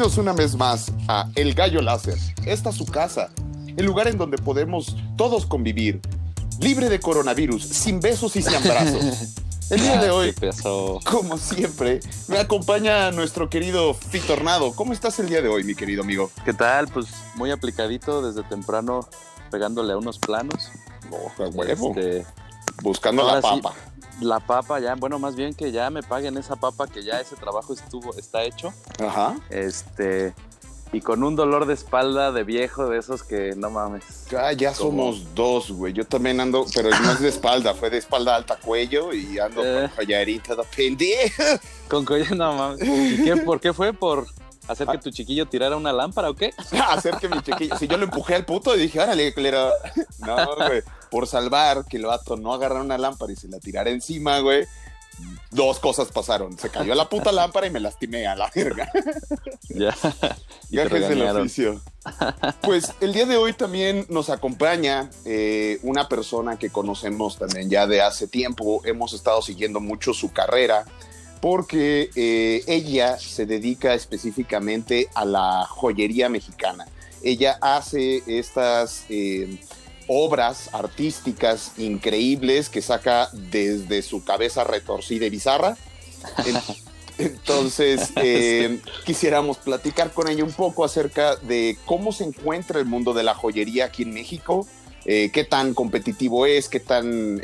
bienvenidos una vez más a El Gallo Láser. Esta es su casa, el lugar en donde podemos todos convivir, libre de coronavirus, sin besos y sin abrazos. El día de hoy, ¿Qué pasó? como siempre, me acompaña nuestro querido Fitornado. ¿Cómo estás el día de hoy, mi querido amigo? ¿Qué tal? Pues muy aplicadito desde temprano, pegándole a unos planos. Oh, a huevo, Este, buscando la ahora sí. La papa ya, bueno, más bien que ya me paguen esa papa, que ya ese trabajo estuvo, está hecho. Ajá. Este, y con un dolor de espalda de viejo, de esos que no mames. Ah, ya ¿Cómo? somos dos, güey. Yo también ando, pero no es de espalda, fue de espalda alta cuello y ando Eh. con collarita de pendejo. Con cuello, no mames. ¿Y qué, por qué fue? ¿Por hacer que tu chiquillo tirara una lámpara o qué? hacer que mi chiquillo. Si yo lo empujé al puto y dije, órale, culero. No, güey. Por salvar que el vato no agarrara una lámpara y se la tirara encima, güey. Dos cosas pasaron. Se cayó la puta lámpara y me lastimé a la verga. Ya. Y te Gajes del oficio. Pues el día de hoy también nos acompaña eh, una persona que conocemos también ya de hace tiempo. Hemos estado siguiendo mucho su carrera porque eh, ella se dedica específicamente a la joyería mexicana. Ella hace estas eh, obras artísticas increíbles que saca desde su cabeza retorcida y bizarra. En- Entonces, eh, quisiéramos platicar con ella un poco acerca de cómo se encuentra el mundo de la joyería aquí en México, qué tan competitivo es, qué tan,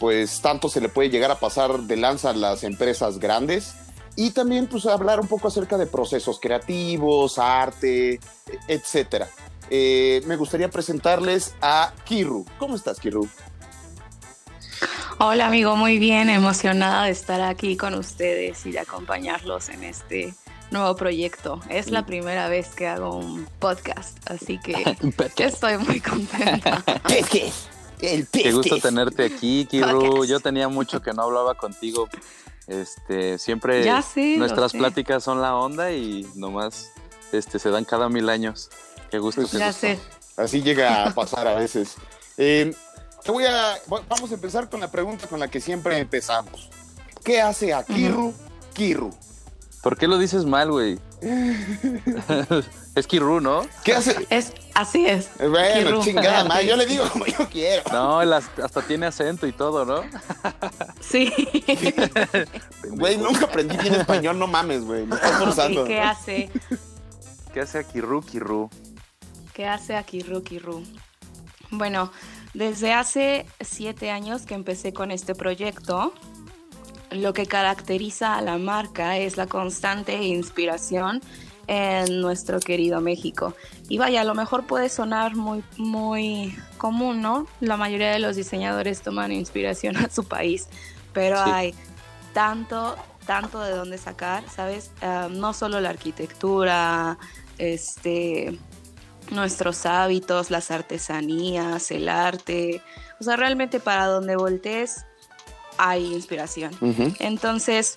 pues, tanto se le puede llegar a pasar de lanza a las empresas grandes. Y también, pues, hablar un poco acerca de procesos creativos, arte, etcétera. Eh, me gustaría presentarles a Kiru. ¿Cómo estás, Kiru? Hola amigo, muy bien, emocionada de estar aquí con ustedes y de acompañarlos en este nuevo proyecto. Es la primera vez que hago un podcast, así que estoy muy contenta. Pesques. El Qué gusto tenerte aquí, Kiru. Podcast. Yo tenía mucho que no hablaba contigo. Este, siempre Ya sé, nuestras sé. pláticas son la onda y nomás este, se dan cada mil años. Qué gusto. Pues qué Ya gusto. sé. Así llega a pasar a veces. Eh, te voy a, va- vamos a empezar con la pregunta con la que siempre empezamos. ¿Qué hace a Kiru Kiru? ¿Por qué lo dices mal, güey? es Kiru, ¿no? ¿Qué hace? Es, así es. Eh, Bueno, chingada madre, yo le digo como yo quiero. No, él hasta tiene acento y todo, ¿no? Sí. Güey, nunca aprendí bien español, no mames, güey. Me estás forzando. ¿Y qué hace? ¿Qué hace a Kiru, Kiru? ¿Qué hace aquí Rookie Ru? Bueno, desde hace siete años que empecé con este proyecto, lo que caracteriza a la marca es la constante inspiración en nuestro querido México. Y vaya, a lo mejor puede sonar muy, muy común, ¿no? La mayoría de los diseñadores toman inspiración a su país, pero Sí. hay tanto, tanto de dónde sacar, ¿sabes? Ah, no solo la arquitectura, este, nuestros hábitos, las artesanías, el arte. O sea, realmente para donde voltees hay inspiración. Entonces,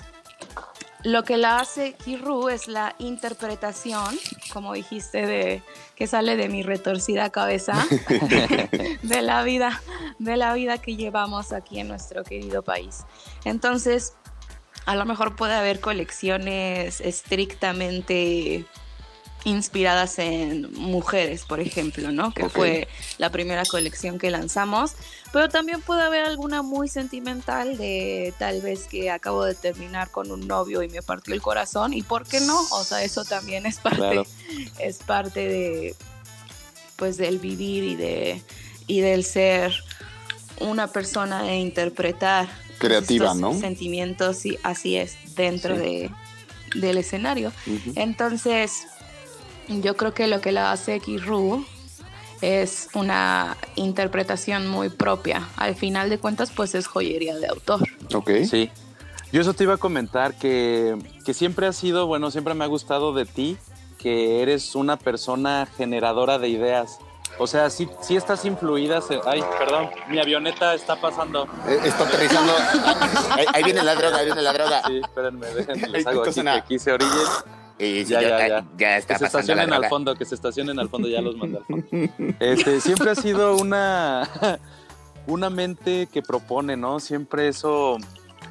lo que la hace Kiru es la interpretación, como dijiste, de que sale de mi retorcida cabeza, de la vida, de la vida que llevamos aquí en nuestro querido país. Entonces, a lo mejor puede haber colecciones estrictamente inspiradas en mujeres, por ejemplo, ¿no? Que fue la primera colección que lanzamos, pero también puede haber alguna muy sentimental de tal vez que acabo de terminar con un novio y me partió el corazón y por qué no, o sea, eso también es parte Claro. es parte de pues del vivir y de y del ser una persona de interpretar Creativa, estos ¿no? sentimientos y así es dentro Sí. de del escenario. Entonces, yo creo que lo que la hace Kiru es una interpretación muy propia. Al final de cuentas, pues es joyería de autor. Ok. Sí. Yo eso te iba a comentar que, que siempre ha sido, bueno, siempre me ha gustado de ti que eres una persona generadora de ideas. O sea, sí, sí estás influida. Ay, perdón, mi avioneta está pasando. Eh, está aterrizando. ahí, viene la droga, ahí viene la droga. Sí, espérenme, déjenme, les hago aquí, que aquí se orillen. Sí, ya, ya, ya, ya, está que se estacionen al fondo, que se estacionen al fondo, ya los mandé al fondo. Este, siempre ha sido una, una mente que propone, ¿no? Siempre eso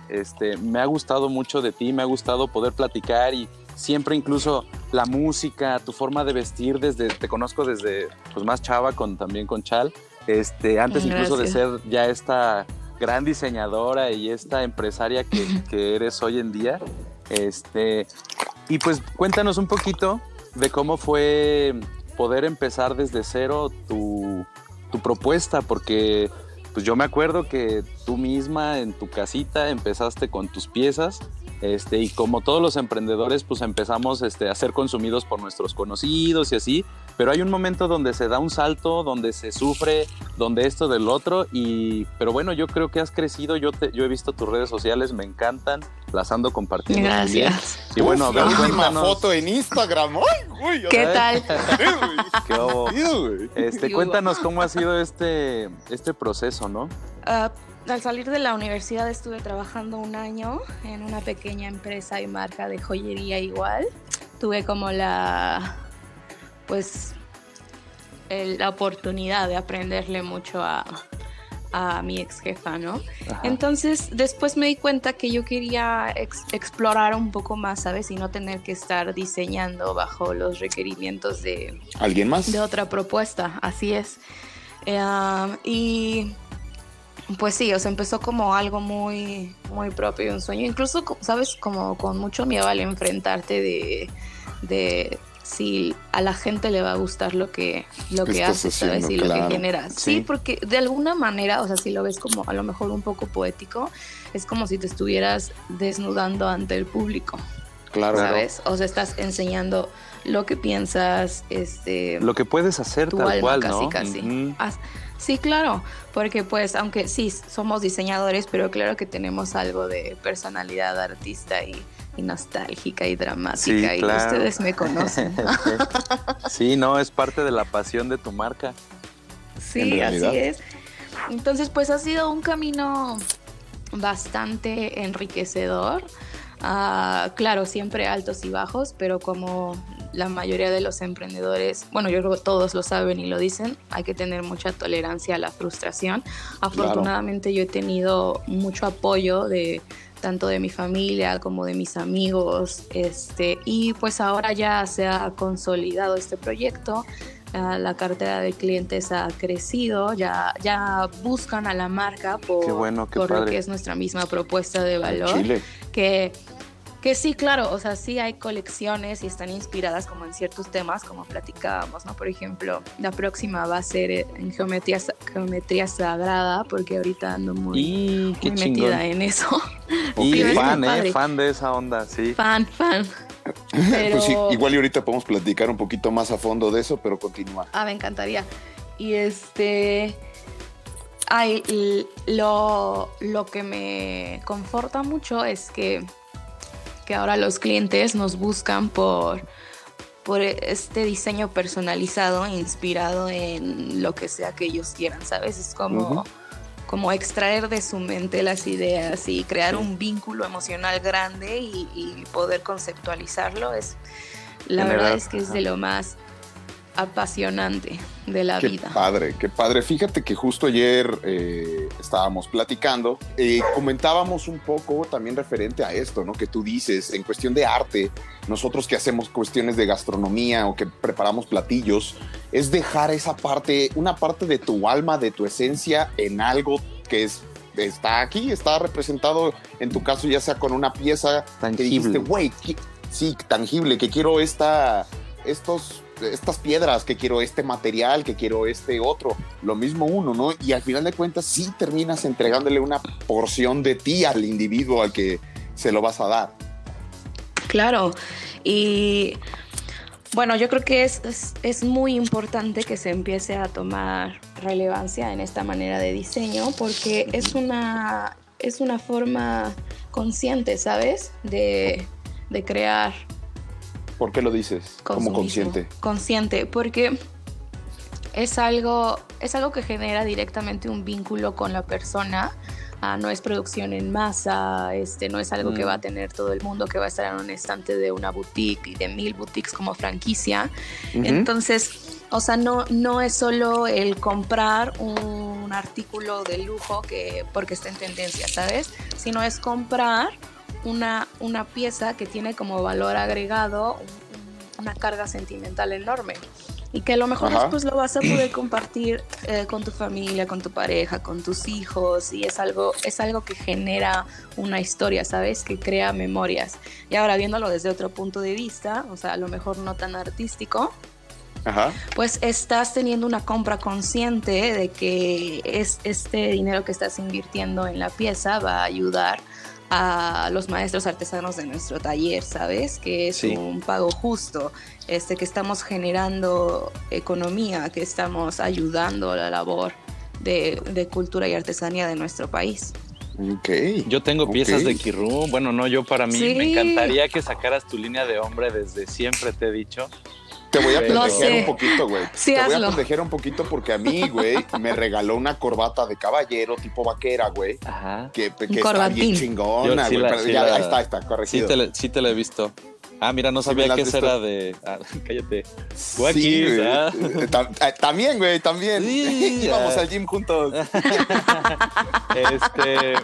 este, me ha gustado mucho de ti, me ha gustado poder platicar y siempre incluso la música, tu forma de vestir, desde te conozco desde pues más chava con también con Chal, este, antes incluso de ser ya esta gran diseñadora y esta empresaria que, eres hoy en día. Este, y pues cuéntanos un poquito de cómo fue poder empezar desde cero tu, tu propuesta, porque pues yo me acuerdo que tú misma en tu casita empezaste con tus piezas este, y como todos los emprendedores, pues empezamos este, a ser consumidos por nuestros conocidos y así, pero hay un momento donde se da un salto, donde se sufre, donde esto del otro, y, pero bueno, yo creo que has crecido, yo, te, yo he visto tus redes sociales, me encantan, las ando compartiendo. Gracias. Y bueno, a ver, última foto en Instagram. Uy, ¿Qué tal? ¿Qué este, cuéntanos cómo ha sido este, este proceso, ¿no? Uh, al salir de la universidad estuve trabajando un año en una pequeña empresa y marca de joyería igual. Tuve como la, pues, la oportunidad de aprenderle mucho a, a mi ex jefa, ¿no? Entonces después me di cuenta que yo quería explorar un poco más, ¿sabes? Y no tener que estar diseñando bajo los requerimientos de... ¿Alguien más? De otra propuesta, así es. Eh, y pues sí, o sea, empezó como algo muy, muy propio, un sueño. Incluso, ¿sabes? Como con mucho miedo al enfrentarte de, de si a la gente le va a gustar lo que, lo que haces, ¿sabes? Y lo que generas. Sí. porque de alguna manera, o sea, si lo ves como a lo mejor un poco poético, es como si te estuvieras desnudando ante el público. Claro. ¿Sabes? O sea, estás enseñando lo que piensas, este... Lo que puedes hacer tal cual, ¿no? Casi, casi. Sí, claro, porque pues aunque sí somos diseñadores, pero claro que tenemos algo de personalidad artista y, nostálgica y dramática y ustedes me conocen. sí, no, es parte de la pasión de tu marca. Sí, así es. Entonces pues ha sido un camino bastante enriquecedor. Ah, claro, siempre altos y bajos, pero como la mayoría de los emprendedores, bueno, yo creo que todos lo saben y lo dicen, hay que tener mucha tolerancia a la frustración. Afortunadamente yo he tenido mucho apoyo de tanto de mi familia como de mis amigos, este, y pues ahora ya se ha consolidado este proyecto, ah, la cartera de clientes ha crecido, ya, ya buscan a la marca por, por lo que es nuestra misma propuesta de valor, que que sí, claro, o sea, sí hay colecciones y están inspiradas como en ciertos temas, como platicábamos, ¿no? Por ejemplo, la próxima va a ser en geometría, geometría sagrada, porque ahorita ando muy, metida en eso. Y fan, ¿eh? Fan de esa onda, sí. Fan, fan. Pues sí, igual y ahorita podemos platicar un poquito más a fondo de eso, pero continúa. Ah, me encantaría. Y este... Ay, lo, lo que me conforta mucho es que que ahora los clientes nos buscan por, por este diseño personalizado, inspirado en lo que sea que ellos quieran, ¿sabes? Es como, como extraer de su mente las ideas y crear un vínculo emocional grande y, poder conceptualizarlo. Es, la verdad es que es de lo más apasionante de la vida. Qué padre, qué padre. Fíjate que justo ayer eh, estábamos platicando, y eh, comentábamos un poco también referente a esto, ¿no? Que tú dices, en cuestión de arte, nosotros que hacemos cuestiones de gastronomía o que preparamos platillos, es dejar esa parte, una parte de tu alma, de tu esencia en algo que es está aquí, está representado en tu caso ya sea con una pieza tangible. güey, sí, tangible, que quiero esta, estos estas piedras, que quiero este material, que quiero este otro, lo mismo uno, ¿no? Y al final de cuentas sí terminas entregándole una porción de ti al individuo al que se lo vas a dar. Claro, y bueno, yo creo que es, es, muy importante que se empiece a tomar relevancia en esta manera de diseño porque es una, es una forma consciente, ¿sabes? De, de crear ¿Por qué lo dices? como consciente? Consciente, porque es algo, es algo que genera directamente un vínculo con la persona. Ah, no es producción en masa, este, no es algo que va a mm. tener todo el mundo, que va a estar en un estante de una boutique y de mil boutiques como franquicia. Entonces, o sea, no, no es solo el comprar un artículo de lujo que porque está en tendencia, ¿sabes? Sino es comprar una, una pieza que tiene como valor agregado una carga sentimental enorme y que a lo mejor después lo vas a poder compartir eh, con tu familia, con tu pareja, con tus hijos y es algo, es algo que genera una historia, ¿sabes? Que crea memorias. Y ahora viéndolo desde otro punto de vista, o sea, a lo mejor no tan artístico, pues estás teniendo una compra consciente de que es este dinero que estás invirtiendo en la pieza va a ayudar a los maestros artesanos de nuestro taller, ¿sabes? Que es un pago justo, este, que estamos generando economía, que estamos ayudando a la labor de, cultura y artesanía de nuestro país. Okay. Yo tengo piezas de Kirú. Bueno, no, yo para mí me encantaría que sacaras tu línea de hombre desde siempre, te he dicho. Te voy a proteger un poquito, güey. te voy a proteger un poquito porque a mí, güey, me regaló una corbata de caballero tipo vaquera, güey. Ajá. Que, que está bien chingona, güey. ya, ahí está, ahí está, corregido. Sí te, sí te la he visto. Ah, mira, no sabía que esa era de. Ah, cállate. Sí, ¿ah? eh, eh, también, güey, también. Sí, Íbamos al gym juntos. este.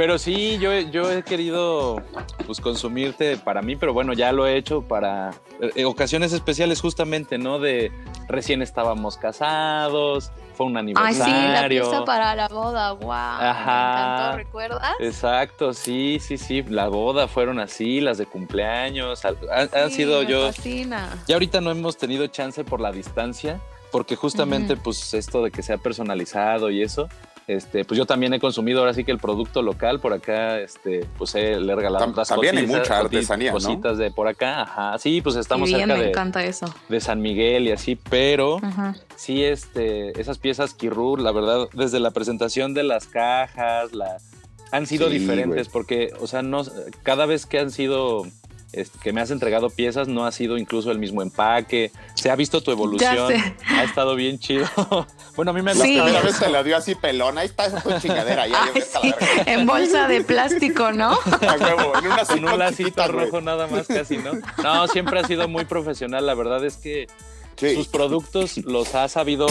Pero sí, yo, yo he querido pues consumirte para mí, pero bueno, ya lo he hecho para eh, ocasiones especiales justamente, ¿no? De recién estábamos casados, fue un aniversario. Ay, sí, la pieza para la boda, wow. Ajá. Me encantó, ¿recuerdas? Exacto, sí, sí, sí, la boda fueron así, las de cumpleaños, han, sido yo. Fascina. Ya ahorita no hemos tenido chance por la distancia, porque justamente pues esto de que sea personalizado y eso, este, pues yo también he consumido ahora sí que el producto local por acá, este, pues he, le he regalado otras También hay mucha artesanía, cositas de por acá, ajá. Sí, pues estamos bien, cerca me de, encanta eso. de San Miguel y así, pero sí, este, esas piezas Kirur, la verdad, desde la presentación de las cajas, la, han sido diferentes porque, o sea, no, cada vez que han sido que me has entregado piezas no ha sido incluso el mismo empaque. Se ha visto tu evolución. Ha estado bien chido. bueno, a mí me La primera vez te la dio así pelona. Ahí está esa chingadera. Ya, En bolsa de plástico, ¿no? en una Con un lacito rojo nada más casi, ¿no? No, siempre ha sido muy profesional. La verdad es que sus productos los ha sabido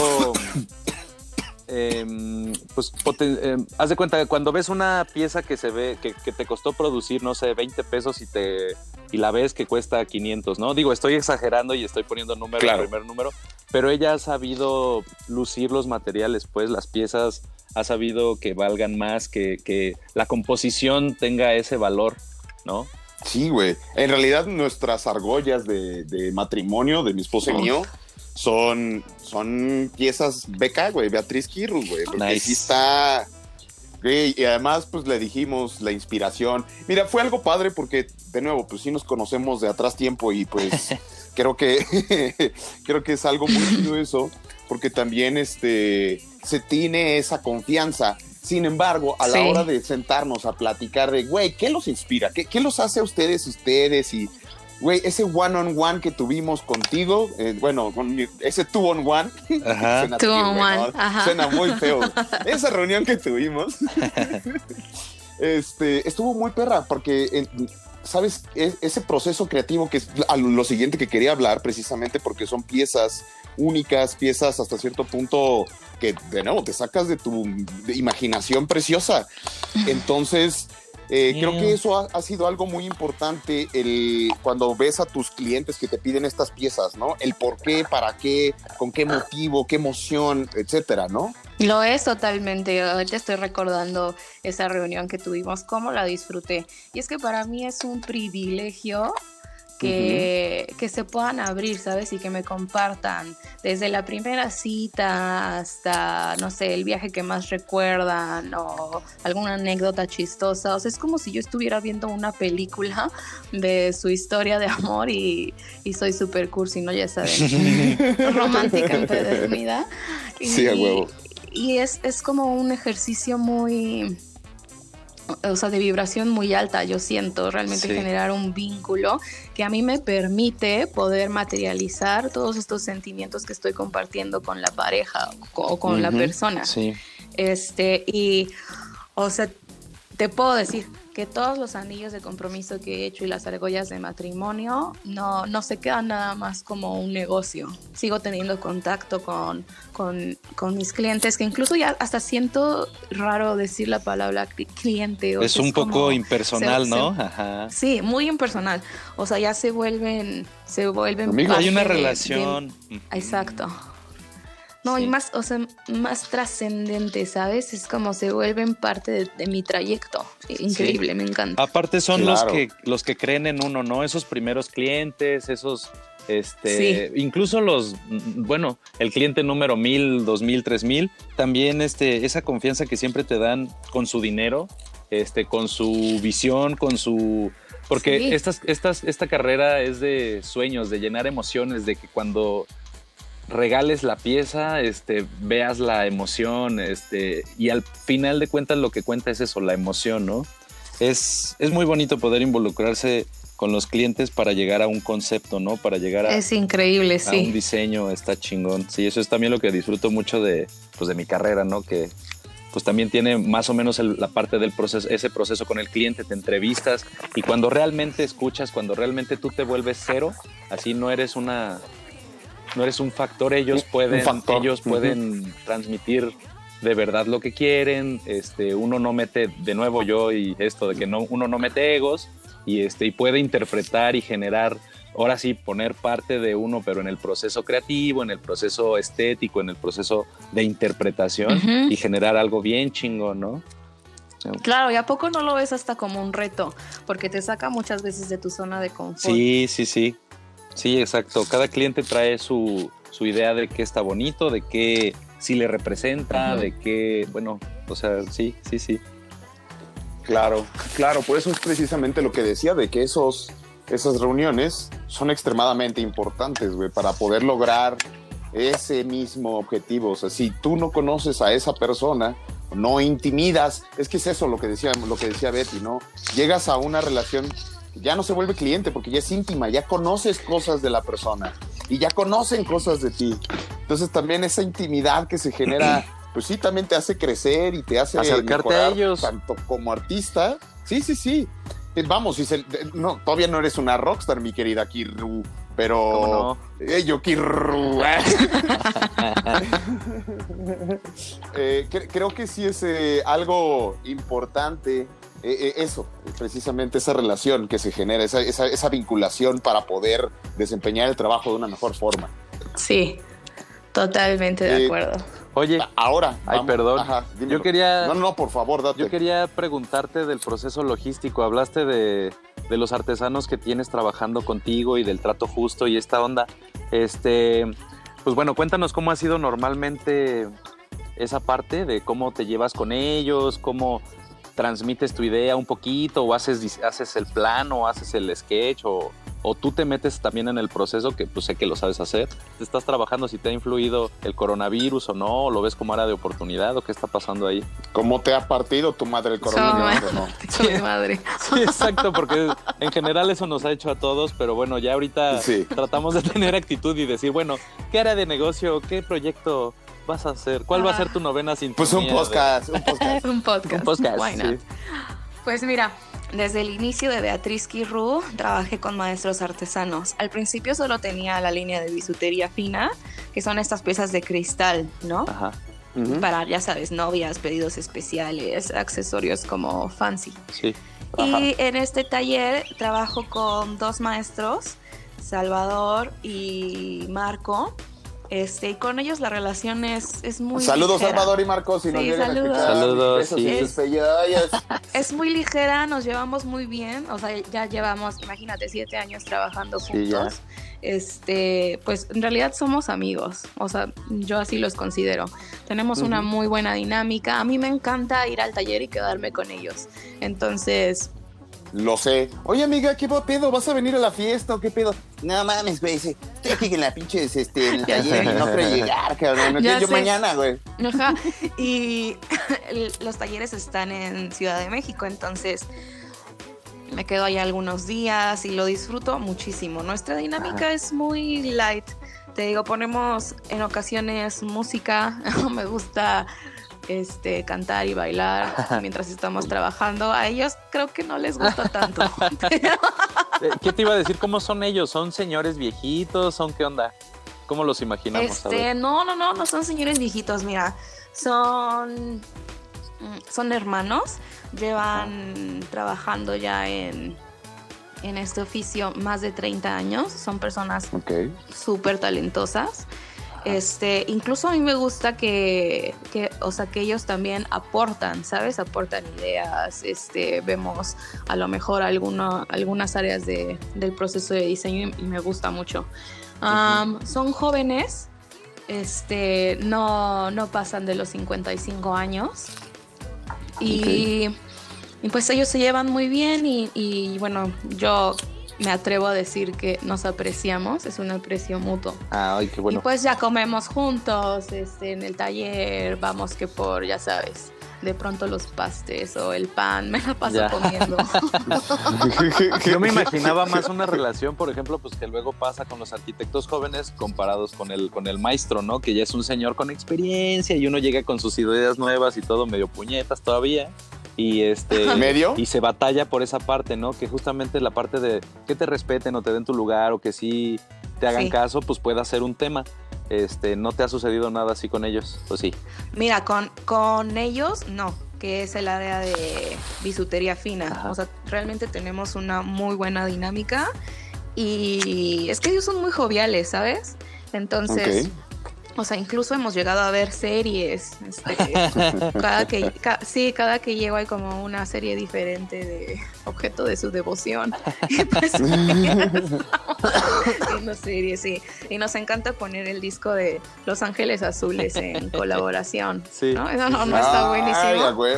Em, pues em, haz de cuenta que cuando ves una pieza que se ve, que, te costó producir, no sé, 20 pesos y te y la ves que cuesta 500, ¿no? Digo, estoy exagerando y estoy poniendo número el primer número, pero ella ha sabido lucir los materiales, pues las piezas ha sabido que valgan más, que, que la composición tenga ese valor, ¿no? Sí, güey. En realidad nuestras argollas de, matrimonio de mi esposa y mío son, son piezas beca, güey, Beatriz Kirru, güey. Porque está. y además, pues le dijimos la inspiración. Mira, fue algo padre porque, de nuevo, pues sí nos conocemos de atrás tiempo y pues creo que creo que es algo muy chido eso, porque también este se tiene esa confianza. Sin embargo, a la hora de sentarnos a platicar de, güey, ¿qué los inspira? ¿Qué, ¿Qué, los hace a ustedes, ustedes? Y Güey, ese one on one que tuvimos contigo, eh, bueno, ese two on one, suena, two on one. suena muy feo. Esa reunión que tuvimos, este, estuvo muy perra porque, ¿sabes? E, ese proceso creativo que es lo siguiente que quería hablar precisamente porque son piezas únicas, piezas hasta cierto punto que de nuevo te sacas de tu imaginación preciosa. Entonces eh, creo que eso ha, sido algo muy importante el, cuando ves a tus clientes que te piden estas piezas, ¿no? El por qué, para qué, con qué motivo, qué emoción, etcétera, ¿no? Lo es totalmente. Ahorita estoy recordando esa reunión que tuvimos, cómo la disfruté. Y es que para mí es un privilegio que, que, se puedan abrir, ¿sabes? Y que me compartan desde la primera cita hasta, no sé, el viaje que más recuerdan o alguna anécdota chistosa. O sea, es como si yo estuviera viendo una película de su historia de amor y, y soy súper cursi, ¿no? Ya saben, romántica empedernida. Sí, a huevo. Y es, es como un ejercicio muy o sea, de vibración muy alta, yo siento realmente generar un vínculo que a mí me permite poder materializar todos estos sentimientos que estoy compartiendo con la pareja o con la persona. Sí. Este, y, o sea, te puedo decir, que todos los anillos de compromiso que he hecho y las argollas de matrimonio no, no se quedan nada más como un negocio. Sigo teniendo contacto con, con, con mis clientes, que incluso ya hasta siento raro decir la palabra cliente. es un poco impersonal, ¿no? Sí, muy impersonal. O sea, ya se vuelven... Se vuelven hay una relación. exacto. No, y más, o sea, más trascendente, ¿sabes? Es como se vuelven parte de, mi trayecto. Increíble, me encanta. Aparte son los que los que creen en uno, ¿no? Esos primeros clientes, esos este, incluso los, bueno, el cliente número mil, dos mil, tres mil, también este, esa confianza que siempre te dan con su dinero, este, con su visión, con su, porque estas, estas, esta carrera es de sueños, de llenar emociones, de que cuando regales la pieza, este, veas la emoción, este, y al final de cuentas lo que cuenta es eso, la emoción, ¿no? Es, es muy bonito poder involucrarse con los clientes para llegar a un concepto, ¿no? Para llegar a, es increíble, a un diseño, está chingón. Sí, eso es también lo que disfruto mucho de, pues, de mi carrera, ¿no? Que pues también tiene más o menos la parte del proceso, ese proceso con el cliente, te entrevistas y cuando realmente escuchas, cuando realmente tú te vuelves cero, así no eres una, no eres un factor, ellos pueden, ellos pueden transmitir de verdad lo que quieren, este, uno no mete, de nuevo yo y esto de que no, uno no mete egos y, este, y puede interpretar y generar, ahora sí, poner parte de uno, pero en el proceso creativo, en el proceso estético, en el proceso de interpretación y generar algo bien chingo, ¿no? Claro, y a poco no lo ves hasta como un reto, porque te saca muchas veces de tu zona de confort. Sí, sí, sí. Sí, exacto. Cada cliente trae su, idea de qué está bonito, de qué sí le representa, de qué, bueno, o sea, sí, sí, sí. Claro, claro, por eso es precisamente lo que decía, de que esos, esas reuniones son extremadamente importantes, güey, para poder lograr ese mismo objetivo. O sea, si tú no conoces a esa persona, no intimidas, es que es eso lo que decía, lo que decía Betty, ¿no? Llegas a una relación ya no se vuelve cliente porque ya es íntima, ya conoces cosas de la persona y ya conocen cosas de ti. Entonces también esa intimidad que se genera, pues sí, también te hace crecer y te hace acercarte a ellos. Tanto como artista. Sí, sí, sí. Eh, vamos, no, todavía no eres una rockstar, mi querida Kirru, pero eh, yo Kirru. Eh, creo que sí es algo importante eh, eh, eso, precisamente esa relación que se genera, esa, esa, vinculación para poder desempeñar el trabajo de una mejor forma. Sí, totalmente de eh, acuerdo. Oye, ahora. Ay, perdón. yo quería. No, no, por favor, date. Yo quería preguntarte del proceso logístico. Hablaste de, de, los artesanos que tienes trabajando contigo y del trato justo y esta onda. Este, pues bueno, cuéntanos cómo ha sido normalmente esa parte de cómo te llevas con ellos, cómo transmites tu idea un poquito o haces, haces el plan o haces el sketch o, o tú te metes también en el proceso que pues sé que lo sabes hacer. ¿Te estás trabajando si te ha influido el coronavirus o no? ¿O lo ves como área de oportunidad o qué está pasando ahí? ¿Cómo te ha partido tu madre el coronavirus o no? Mi madre. Sí, exacto, porque en general eso nos ha hecho a todos, pero bueno, ya ahorita tratamos de tener actitud y decir, bueno, ¿qué área de negocio, qué proyecto vas a hacer? ¿Cuál va a ser tu novena sintonía? Pues un podcast, un podcast. un podcast. Un podcast. Pues mira, desde el inicio de Beatriz Kirru trabajé con maestros artesanos. Al principio solo tenía la línea de bisutería fina, que son estas piezas de cristal, ¿no? Ajá. Para, ya sabes, novias, pedidos especiales, accesorios como fancy. Sí. Y en este taller trabajo con dos maestros, Salvador y Marco, este, y con ellos la relación es, es muy Saludos Salvador y Marcos, si sí, saludos. Saludos, sí. Es, es, muy ligera, nos llevamos muy bien, o sea, ya llevamos, imagínate, siete años trabajando juntos. este, pues en realidad somos amigos, o sea, yo así los considero. Tenemos una muy buena dinámica. A mí me encanta ir al taller y quedarme con ellos. Entonces, Lo sé. Oye, amiga, ¿qué pedo? ¿Vas a venir a la fiesta o qué pedo? No mames, güey. Estoy aquí en la pinche este, en el taller y no quiero llegar, cabrón. yo mañana, güey. Ajá. Y los talleres están en Ciudad de México, entonces me quedo ahí algunos días y lo disfruto muchísimo. Nuestra dinámica es muy light. Te digo, ponemos en ocasiones música. me gusta este, cantar y bailar mientras estamos trabajando. A ellos creo que no les gusta tanto. Eh, ¿Qué te iba a decir? ¿Cómo son ellos? ¿Son señores viejitos? ¿Son qué onda? ¿Cómo los imaginamos? Este, no, no, no, no son señores viejitos, mira. Son, mm, son hermanos. Llevan trabajando ya en, en este oficio más de 30 años. Son personas súper talentosas. Este, incluso a mí me gusta que, o sea, que ellos también aportan, ¿sabes? Aportan ideas, este, vemos a lo mejor algunas áreas de, del proceso de diseño y, me gusta mucho. Son jóvenes, este, no, no pasan de los 55 años y, y pues ellos se llevan muy bien y, y bueno, yo me atrevo a decir que nos apreciamos, es un aprecio mutuo. Ah, ay, qué bueno. Y pues ya comemos juntos, este, en el taller, vamos que por, ya sabes, de pronto los pastes o el pan, me la paso comiendo. Yo me imaginaba más una relación, por ejemplo, pues que luego pasa con los arquitectos jóvenes comparados con el, con el maestro, ¿no? Que ya es un señor con experiencia y uno llega con sus ideas nuevas y todo medio puñetas todavía y este medio y se batalla por esa parte no que justamente la parte de que te respeten o te den tu lugar o que sí te hagan caso pues pueda ser un tema. Este no te ha sucedido nada así con ellos pues sí mira con con ellos no que es el área de bisutería fina. O sea realmente tenemos una muy buena dinámica y es que ellos son muy joviales sabes entonces o sea, incluso hemos llegado a ver series. Este, cada que, sí, cada que llego hay como una serie diferente de objeto de su devoción. y pues, serie, sí. Y nos encanta poner el disco de Los Ángeles Azules en colaboración. Sí. ¿no? Eso no, está buenísimo. güey.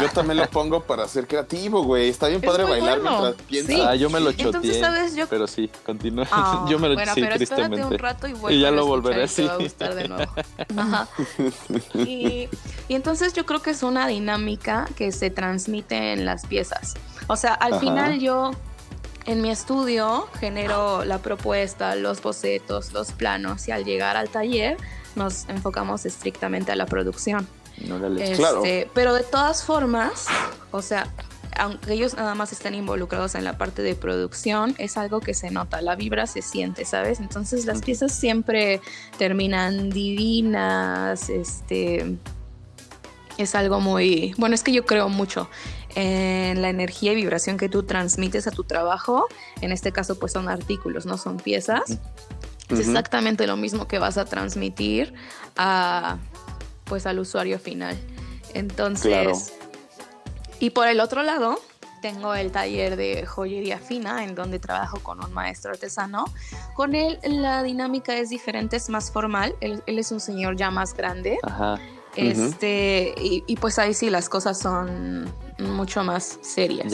Yo también lo pongo para ser creativo, güey. Está bien padre bailar mientras piensas. Ah, yo me lo choteé. ¿sabes? Yo... Pero sí, continúa. Ah, yo me lo bueno, sí, pero tristemente. un rato y, y ya lo volveré así. Y, entonces yo creo que es una dinámica que se transmite en las piezas. O sea, al final yo en mi estudio genero la propuesta, los bocetos, los planos y al llegar al taller nos enfocamos estrictamente a la producción. Este, pero de todas formas, o sea, aunque ellos nada más estén involucrados en la parte de producción, es algo que se nota, la vibra se siente, ¿sabes? Entonces las piezas siempre terminan divinas, este es algo muy, bueno, es que yo creo mucho en la energía y vibración que tú transmites a tu trabajo, en este caso pues son artículos, no son piezas. Es exactamente lo mismo que vas a transmitir a pues al usuario final. Entonces, y por el otro lado, tengo el taller de joyería fina en donde trabajo con un maestro artesano. Con él la dinámica es diferente, es más formal. Él, es un señor ya más grande. Este, y, pues ahí sí las cosas son mucho más serias.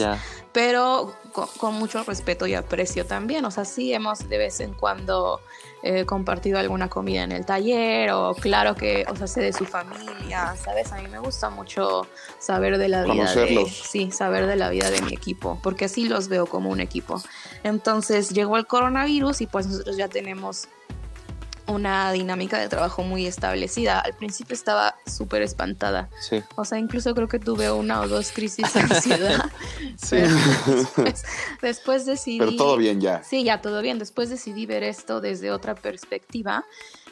Pero con, mucho respeto y aprecio también. O sea, sí hemos de vez en cuando eh, compartido alguna comida en el taller o claro que, o sea, sé de su familia, ¿sabes? A mí me gusta mucho saber de la vida de, sí, saber de la vida de mi equipo, porque así los veo como un equipo. Entonces llegó el coronavirus y pues nosotros ya tenemos una dinámica de trabajo muy establecida. Al principio estaba súper espantada. Sí. O sea, incluso creo que tuve una o dos crisis de ansiedad. sí. Después, después, decidí... Pero todo bien ya. Sí, ya todo bien. Después decidí ver esto desde otra perspectiva.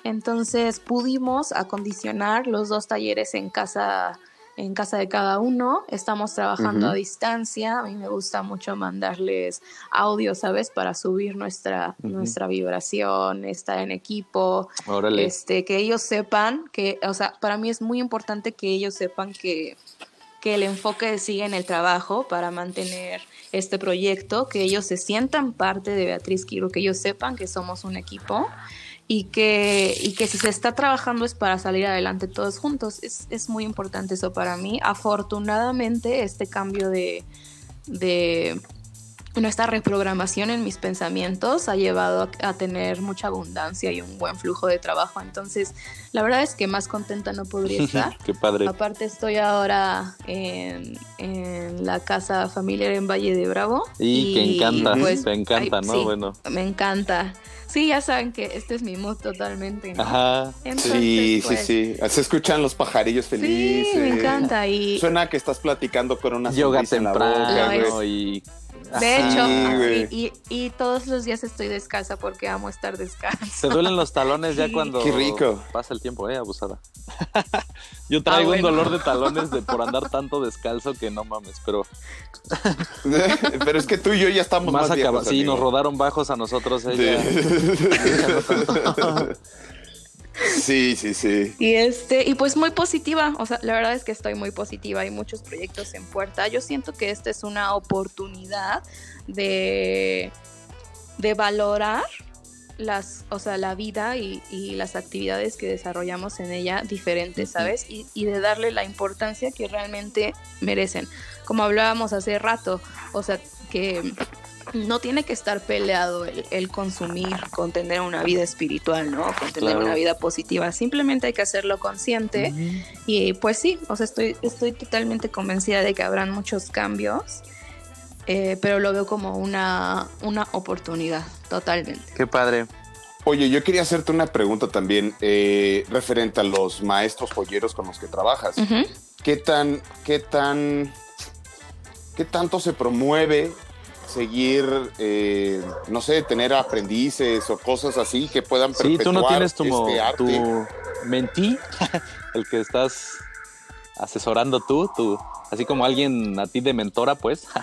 Entonces pudimos acondicionar los dos talleres en casa en casa de cada uno, estamos trabajando a distancia, a mí me gusta mucho mandarles audio, ¿sabes? Para subir nuestra, nuestra vibración, estar en equipo, este, que ellos sepan que, o sea, para mí es muy importante que ellos sepan que, que el enfoque sigue en el trabajo para mantener este proyecto, que ellos se sientan parte de Beatriz Quiro, que ellos sepan que somos un equipo y que, y que si se está trabajando es para salir adelante todos juntos. Es, es muy importante eso para mí. Afortunadamente este cambio de, de, bueno, esta reprogramación en mis pensamientos ha llevado a, tener mucha abundancia y un buen flujo de trabajo. Entonces, la verdad es que más contenta no podría estar. Qué padre. Aparte, estoy ahora en, la casa familiar en Valle de Bravo. Y, que encanta, pues, me encanta, ¿no? bueno. Me encanta. Sí, ya saben que este es mi mood totalmente. Ajá. sí, sí, pues, sí. Se escuchan los pajarillos felices. Sí, me encanta. Y... Suena que estás platicando con una yoga temprano y de hecho, y, todos los días estoy descalza porque amo estar descalza. Se duelen los talones ya cuando pasa el tiempo, eh, abusada. Yo traigo ah, un dolor de talones de por andar tanto descalzo que no mames, pero. pero es que tú y yo ya estamos más, más Sí, nos rodaron bajos a nosotros ella. Sí, sí, sí. Y este, y pues muy positiva, o sea, la verdad es que estoy muy positiva, hay muchos proyectos en puerta. Yo siento que esta es una oportunidad de, de valorar las, o sea, la vida y, las actividades que desarrollamos en ella diferentes, ¿sabes? Y, y, de darle la importancia que realmente merecen. Como hablábamos hace rato, o sea, que no tiene que estar peleado el, consumir con tener una vida espiritual, ¿no? Con tener una vida positiva. Simplemente hay que hacerlo consciente. Y pues sí, o sea, estoy, estoy totalmente convencida de que habrán muchos cambios. Eh, pero lo veo como una, una oportunidad, totalmente. Qué padre. Oye, yo quería hacerte una pregunta también eh, referente a los maestros joyeros con los que trabajas. ¿Qué tan, qué tan, qué tanto se promueve seguir, eh, no sé, tener aprendices o cosas así que puedan perpetuar Sí, tú no tienes tu, este tu mentí, el que estás asesorando tú, tú, así como alguien a ti de mentora, pues.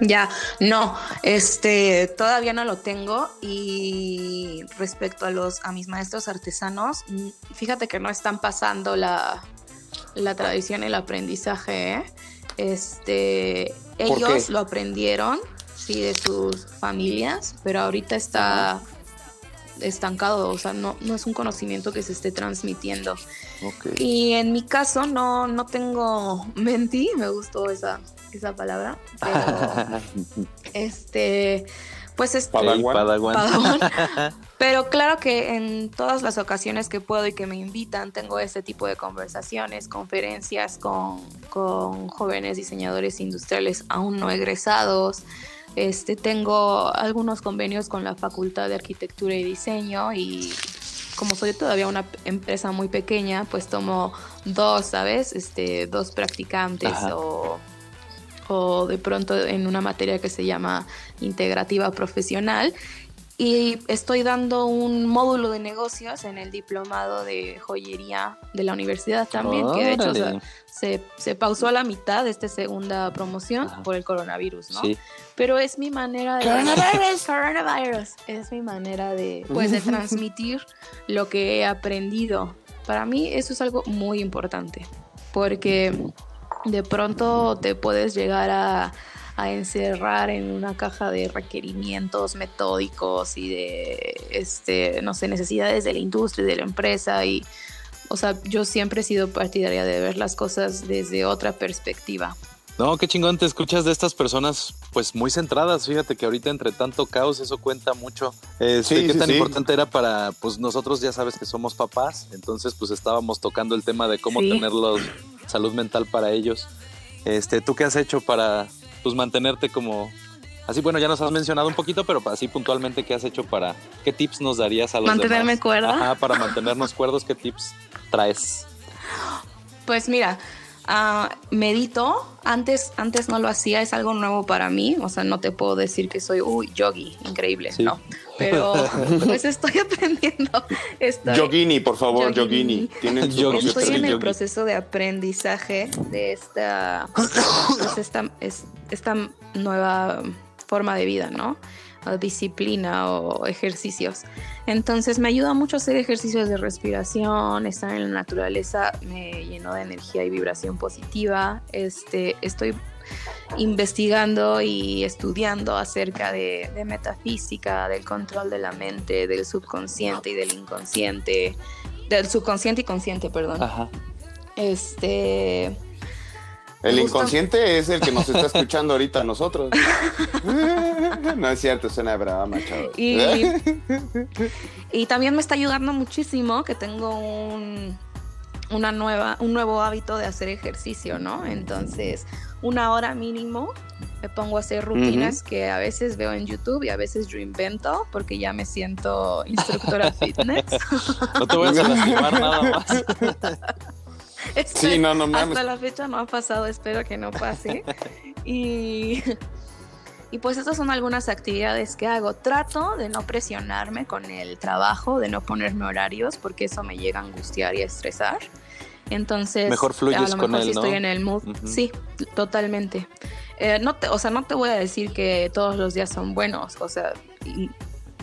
Ya, no, este, todavía no lo tengo y respecto a los, a mis maestros artesanos, mm, fíjate que no están pasando la, la tradición y el aprendizaje, ¿eh? Este, ellos lo aprendieron, sí, de sus familias, pero ahorita está estancado, o sea, no, no es un conocimiento que se esté transmitiendo. Y en mi caso no, no tengo mentí, me gustó esa, esa palabra, pero este pues es Pero claro que en todas las ocasiones que puedo y que me invitan, tengo este tipo de conversaciones, conferencias con, con jóvenes diseñadores industriales aún no egresados. Este, tengo algunos convenios con la Facultad de Arquitectura y Diseño y como soy todavía una empresa muy pequeña, pues tomo dos, ¿sabes? Este, dos practicantes o o de pronto en una materia que se llama integrativa profesional. Y estoy dando un módulo de negocios en el diplomado de joyería de la universidad también, que de hecho se, se, pausó a la mitad de esta segunda promoción por el coronavirus, ¿no? Pero es mi manera de... Coronavirus, coronavirus. Es mi manera de, pues, de transmitir lo que he aprendido. Para mí eso es algo muy importante, porque de pronto te puedes llegar a, encerrar en una caja de requerimientos metódicos y de, este, no sé, necesidades de la industria y de la empresa y, o sea, yo siempre he sido partidaria de ver las cosas desde otra perspectiva. No, qué chingón, te escuchas de estas personas pues muy centradas, fíjate que ahorita entre tanto caos eso cuenta mucho. Este, qué tan importante era para pues nosotros ya sabes que somos papás, entonces pues estábamos tocando el tema de cómo tenerlos salud mental para ellos. Este, ¿Tú qué has hecho para pues, mantenerte como... Así, bueno, ya nos has mencionado un poquito, pero así puntualmente, ¿qué has hecho para... ¿Qué tips nos darías a los Mantenerme cuerda. Ajá, para mantenernos cuerdos, ¿qué tips traes? Pues mira, uh, medito. Antes, antes no lo hacía, es algo nuevo para mí. O sea, no te puedo decir que soy, uy, yogi, increíble, ¿no? Pero pues estoy aprendiendo. Estoy, por favor, yogini. Estoy en el proceso de aprendizaje de esta, pues esta, esta nueva forma de vida, ¿no? Disciplina o ejercicios. Entonces me ayuda mucho hacer ejercicios de respiración, estar en la naturaleza me llenó de energía y vibración positiva. Este, estoy investigando y estudiando acerca de, metafísica, del control de la mente, del subconsciente y del inconsciente, del subconsciente y consciente, perdón. Este El inconsciente es el que nos está escuchando ahorita a nosotros. no es cierto, suena brava, machado. Y, y también me está ayudando muchísimo que tengo un, una nueva, un nuevo hábito de hacer ejercicio, ¿no? Entonces, una hora mínimo me pongo a hacer rutinas que a veces veo en YouTube y a veces yo invento porque ya me siento instructora fitness. no te voy a lastimar nada más. sí, no, no mames. Hasta la fecha no ha pasado, espero que no pase. Y, y pues estas son algunas actividades que hago. Trato de no presionarme con el trabajo, de no ponerme horarios, porque eso me llega a angustiar y a estresar. Entonces, mejor fluyes a lo mejor con él, si ¿no? estoy en el mood. Sí, totalmente. Eh, no te, o sea, no te voy a decir que todos los días son buenos, o sea,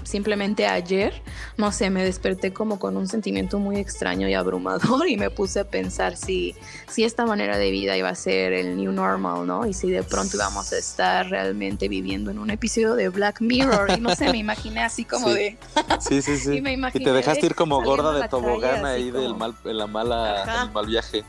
simplemente ayer, no sé, me desperté como con un sentimiento muy extraño y abrumador y me puse a pensar si, si esta manera de vida iba a ser el new normal, ¿no? Y si de pronto íbamos a estar realmente viviendo en un episodio de Black Mirror y no sé, me imaginé así como Sí. de... Sí, sí, sí. Y me Y imaginé te dejaste ir como gorda de tobogán ahí del mal, en la mala, el mal viaje.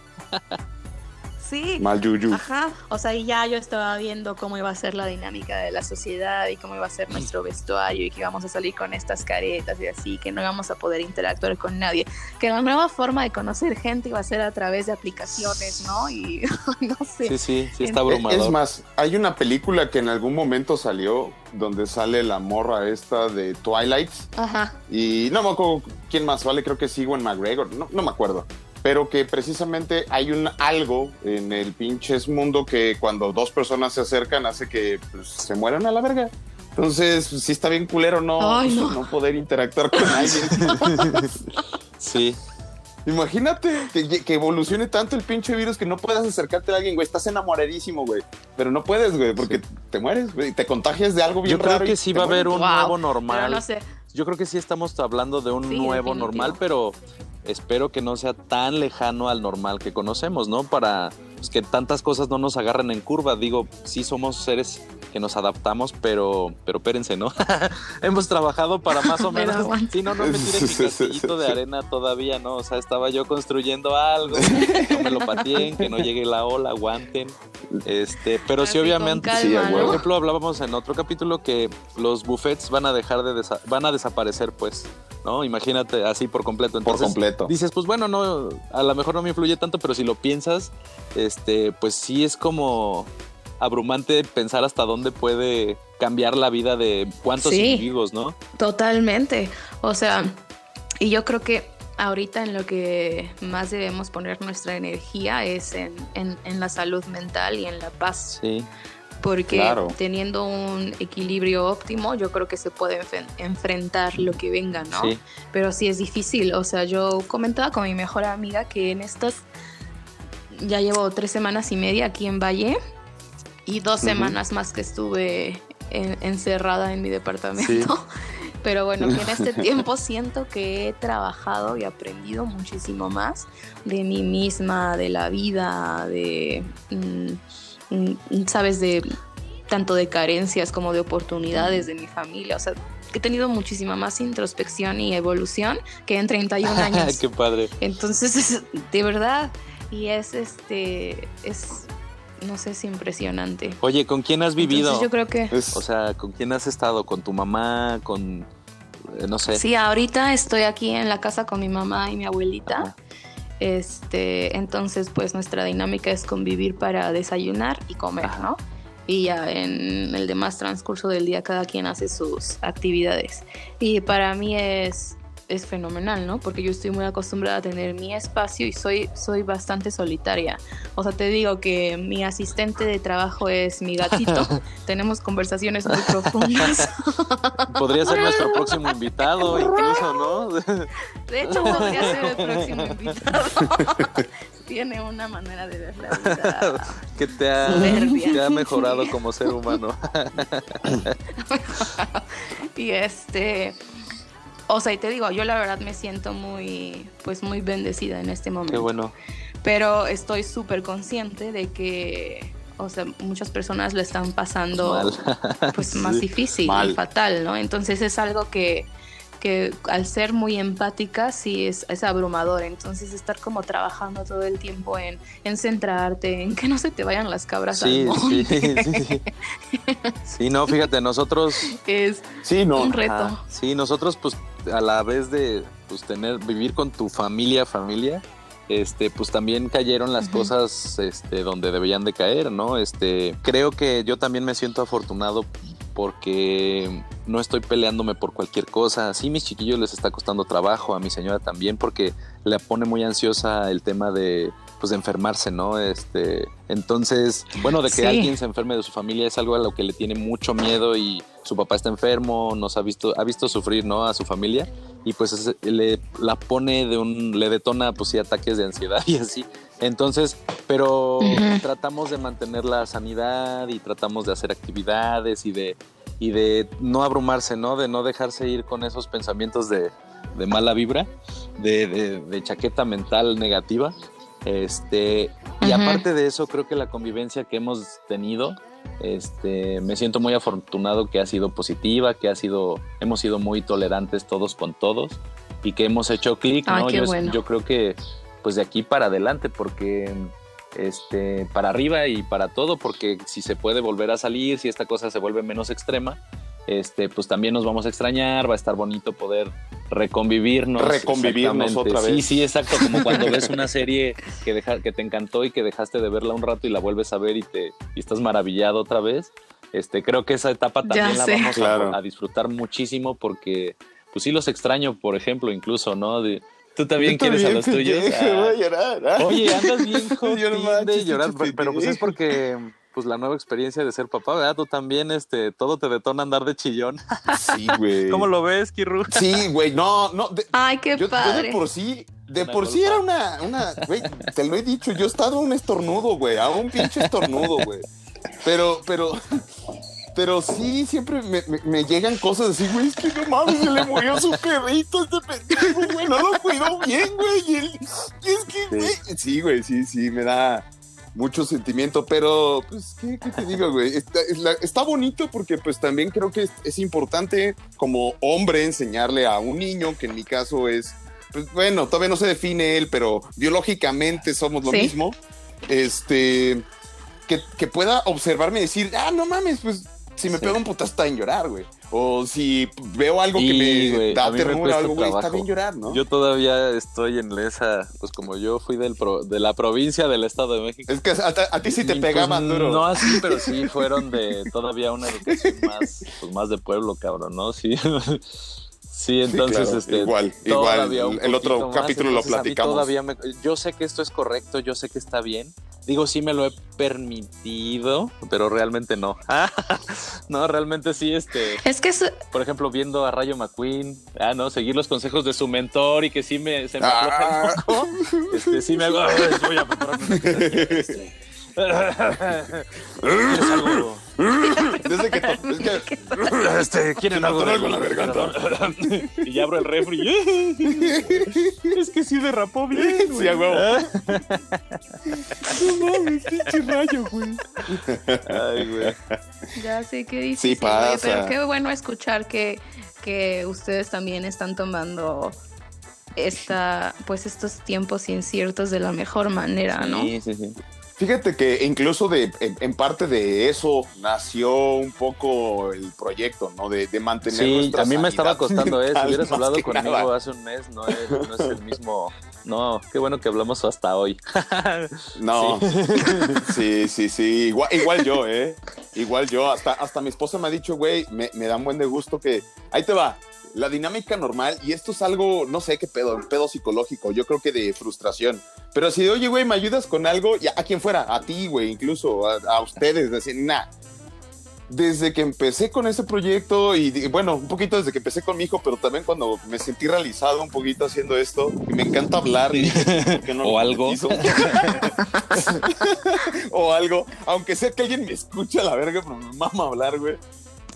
Sí, Mal yuyu. Ajá, o sea, y ya yo estaba viendo cómo iba a ser la dinámica de la sociedad y cómo iba a ser nuestro vestuario y que íbamos a salir con estas caretas y así, que no íbamos a poder interactuar con nadie, que la nueva forma de conocer gente iba a ser a través de aplicaciones, ¿no? Y no sé. Sí, sí, sí está Es- abrumador. Es más, hay una película que en algún momento salió donde sale la morra esta de Twilight Ajá, y no me acuerdo quién más vale, creo que es Ewan McGregor, no, no me acuerdo. Pero que precisamente hay un algo en el pinches mundo que cuando dos personas se acercan hace que pues, se mueran a la verga. Entonces, sí está bien culero no, Ay, no. no poder interactuar con alguien. Sí, Imagínate que, que evolucione tanto el pinche virus que no puedas acercarte a alguien, güey. Estás enamoradísimo, güey. Pero no puedes, güey, porque te mueres, güey. Te contagias de algo bien yo creo raro que sí va a haber un Wow, nuevo pero normal. no sé. Yo creo que sí estamos hablando de un Sí, nuevo definitivo. normal, pero espero que no sea tan lejano al normal que conocemos, ¿no? Para pues, que tantas cosas no nos agarren en curva. Digo, sí somos seres que nos adaptamos, pero, pero espérense, ¿no? Hemos trabajado para más o menos. Sí, no, no me tiren mi castillito de arena todavía, ¿no? O sea, estaba yo construyendo algo, no me lo pateen, que no llegue la ola, aguanten. Este, pero sí, Así con obviamente. calma, Sí, ¿no? Por ejemplo, hablábamos en otro capítulo que los buffets van a dejar de van a desaparecer, pues, ¿no? Imagínate así por completo. Por Entonces, completo. dices, pues bueno, no, a lo mejor no me influye tanto, pero si lo piensas, este, pues sí es como abrumante pensar hasta dónde puede cambiar la vida de cuántos Sí. individuos, ¿no? Totalmente. O sea, y yo creo que ahorita en lo que más debemos poner nuestra energía es en, en- en la salud mental y en la paz. Sí. Porque Claro. teniendo un equilibrio óptimo, yo creo que se puede enfrentar lo que venga, ¿no? Sí. Pero sí es difícil. O sea, yo comentaba con mi mejor amiga que en estas ya llevo tres semanas y media aquí en Valle y dos semanas más que estuve en- encerrada en mi departamento. Pero bueno, que en este tiempo siento que he trabajado y aprendido muchísimo más de mí misma, de la vida, de, mm, mm, sabes, de tanto de carencias como de oportunidades de mi familia. O sea, he tenido muchísima más introspección y evolución que en 31 años. Qué padre. Entonces, es- de verdad, y es este, es, no sé, es impresionante. Oye, ¿con quién has vivido? Entonces yo creo que... Es- O sea, ¿con quién has estado? ¿Con tu mamá? ¿Con, eh, no sé? Sí, ahorita estoy aquí en la casa con mi mamá y mi abuelita. Ajá. Este, entonces, pues nuestra dinámica es convivir para desayunar y comer, Ajá. ¿no? Y ya en el demás transcurso del día cada quien hace sus actividades. Y para mí es, es fenomenal, ¿no? Porque yo estoy muy acostumbrada a tener mi espacio y soy, soy bastante solitaria. O sea, te digo que mi asistente de trabajo es mi gatito. Tenemos conversaciones muy profundas. Podría ser nuestro próximo invitado, incluso, ¿no? De hecho, podría ser el próximo invitado. Tiene una manera de ver la vida. que te ha, Soberbia. te ha mejorado como ser humano. Y este. O sea, y te digo, yo la verdad me siento muy, pues muy bendecida en este momento. Qué bueno. Pero estoy súper consciente de que, o sea, muchas personas lo están pasando Mal. pues más difícil Mal. y fatal, ¿no? Entonces es algo que, que al ser muy empática sí es, es abrumador. Entonces estar como trabajando todo el tiempo en, en centrarte, en que no se te vayan las cabras Sí, al monte. sí, sí, sí. Sí, no, fíjate, nosotros Es Sí, no. un reto. Sí, nosotros pues a la vez de pues tener vivir con tu familia, familia, este pues también cayeron las cosas este donde deberían de caer, ¿no? Este, creo que yo también me siento afortunado porque no estoy peleándome por cualquier cosa. Sí, mis chiquillos les está costando trabajo, a mi señora también porque le pone muy ansiosa el tema de pues de enfermarse, ¿no? Este, entonces, bueno, de que Sí. alguien se enferme de su familia es algo a lo que le tiene mucho miedo y su papá está enfermo, nos ha visto, ha visto sufrir, ¿no? A su familia y pues es- le la pone de un, le detona pues sí ataques de ansiedad y así. Entonces, pero tratamos de mantener la sanidad y tratamos de hacer actividades y de y de no abrumarse, ¿no? De no dejarse ir con esos pensamientos de, de mala vibra, de, de- de chaqueta mental negativa. Este, y aparte de eso, creo que la convivencia que hemos tenido, este, me siento muy afortunado que ha sido positiva, que ha sido, hemos sido muy tolerantes todos con todos y que hemos hecho clic, ¿no? qué Yo, bueno. yo creo que pues de aquí para adelante, porque este, para arriba y para todo, porque si se puede volver a salir, si esta cosa se vuelve menos extrema, este, pues también nos vamos a extrañar, va a estar bonito poder reconvivirnos. Reconvivirnos otra Sí, vez. sí, exacto, como cuando ves una serie que, deja, que te encantó y que dejaste de verla un rato y la vuelves a ver y, te, y estás maravillado otra vez. Este, creo que esa etapa Ya también la sé. vamos a- Claro. a, disfrutar muchísimo porque, pues sí los extraño, por ejemplo, incluso, ¿no? De- ¿Tú también Yo quieres a los tuyos? Ah. voy a llorar. ah. Oye, andas bien Yo no jotín manches, de llorar, pero pues es porque pues la nueva experiencia de ser papá, ¿verdad? Tú también, este, todo te detona andar de chillón. Sí, güey. ¿Cómo lo ves, Kirru? Sí, güey, no, no. de- Ay, qué yo, yo padre. de por sí, de Una por sí era una, una, güey, te lo he dicho, yo he estado a un estornudo, güey, a un pinche estornudo, güey. Pero, pero, pero sí, siempre me, me- me llegan cosas así, güey, es que no mames, se le murió su perrito a este pendejo, güey, no lo cuidó bien, güey. Y, el- y es que, güey, sí, güey, sí, sí, me da mucho sentimiento, pero, pues, ¿qué, qué te digo, güey? Está, es la- está bonito porque, pues, también creo que es, es importante como hombre enseñarle a un niño, que en mi caso es, pues, bueno, todavía no se define él, pero biológicamente somos lo Sí. mismo, este, que, que pueda observarme y decir, ah, no mames, pues, si me Sí. pega un puta está en llorar, güey. O si veo algo que me a da ternura, algo, güey, está bien llorar, ¿no? Yo todavía estoy en esa, pues como yo fui del pro- de la provincia del Estado de México. es que a, a ti sí te Y, pegaban pues, duro. No así, pero sí fueron de todavía una educación más, pues más de pueblo, cabrón, ¿no? Sí. Sí, entonces, claro, este, igual, igual, el otro más, capítulo lo entonces platicamos. Todavía me- yo sé que esto es correcto, yo sé que está bien. Digo, sí me lo he permitido, pero realmente no. no, realmente sí, este, Es que es, por ejemplo, viendo a Rayo McQueen, ah, no, seguir los consejos de su mentor y que sí me se me afloja Ah. un poco. Este, sí me hago, "Ay, voy a prepararme una este, ¿Quieres algo? Desde que, to- es que Este, ¿quieren algo? de- algo en la y ya abro el refri. es que sí derrapó bien. Sí, a huevo. No mames, pinche rayo, güey. Ay, güey. ya sé qué dices. Sí pasa. Pero qué bueno escuchar que, que ustedes también están tomando esta, pues estos tiempos inciertos de la mejor manera, ¿no? Sí, sí, sí. Fíjate que incluso de, en, en parte de eso nació un poco el proyecto, ¿no? De, de mantener Sí, a mí me estaba costando, ¿eh? Si hubieras hablado conmigo nada. hace un mes, no es, no es el mismo. No, qué bueno que hablamos hasta hoy. No, sí, sí, sí, Igual, igual yo, ¿eh? Igual yo. Hasta, hasta mi esposa me ha dicho, güey, me, me da un buen de gusto que... Ahí te va. La dinámica normal, y esto es algo, no sé qué pedo, un pedo psicológico, yo creo que de frustración. Pero así de, oye, güey, ¿me ayudas con algo? Y a, quien fuera, a ti, güey, incluso a, a ustedes, decir, nah. Desde que empecé con ese proyecto, y bueno, un poquito desde que empecé con mi hijo, pero también cuando me sentí realizado un poquito haciendo esto, y me encanta hablar, y dije, ¿por qué no O algo. o algo, aunque sea que alguien me escuche a la verga, pero me mama hablar, güey.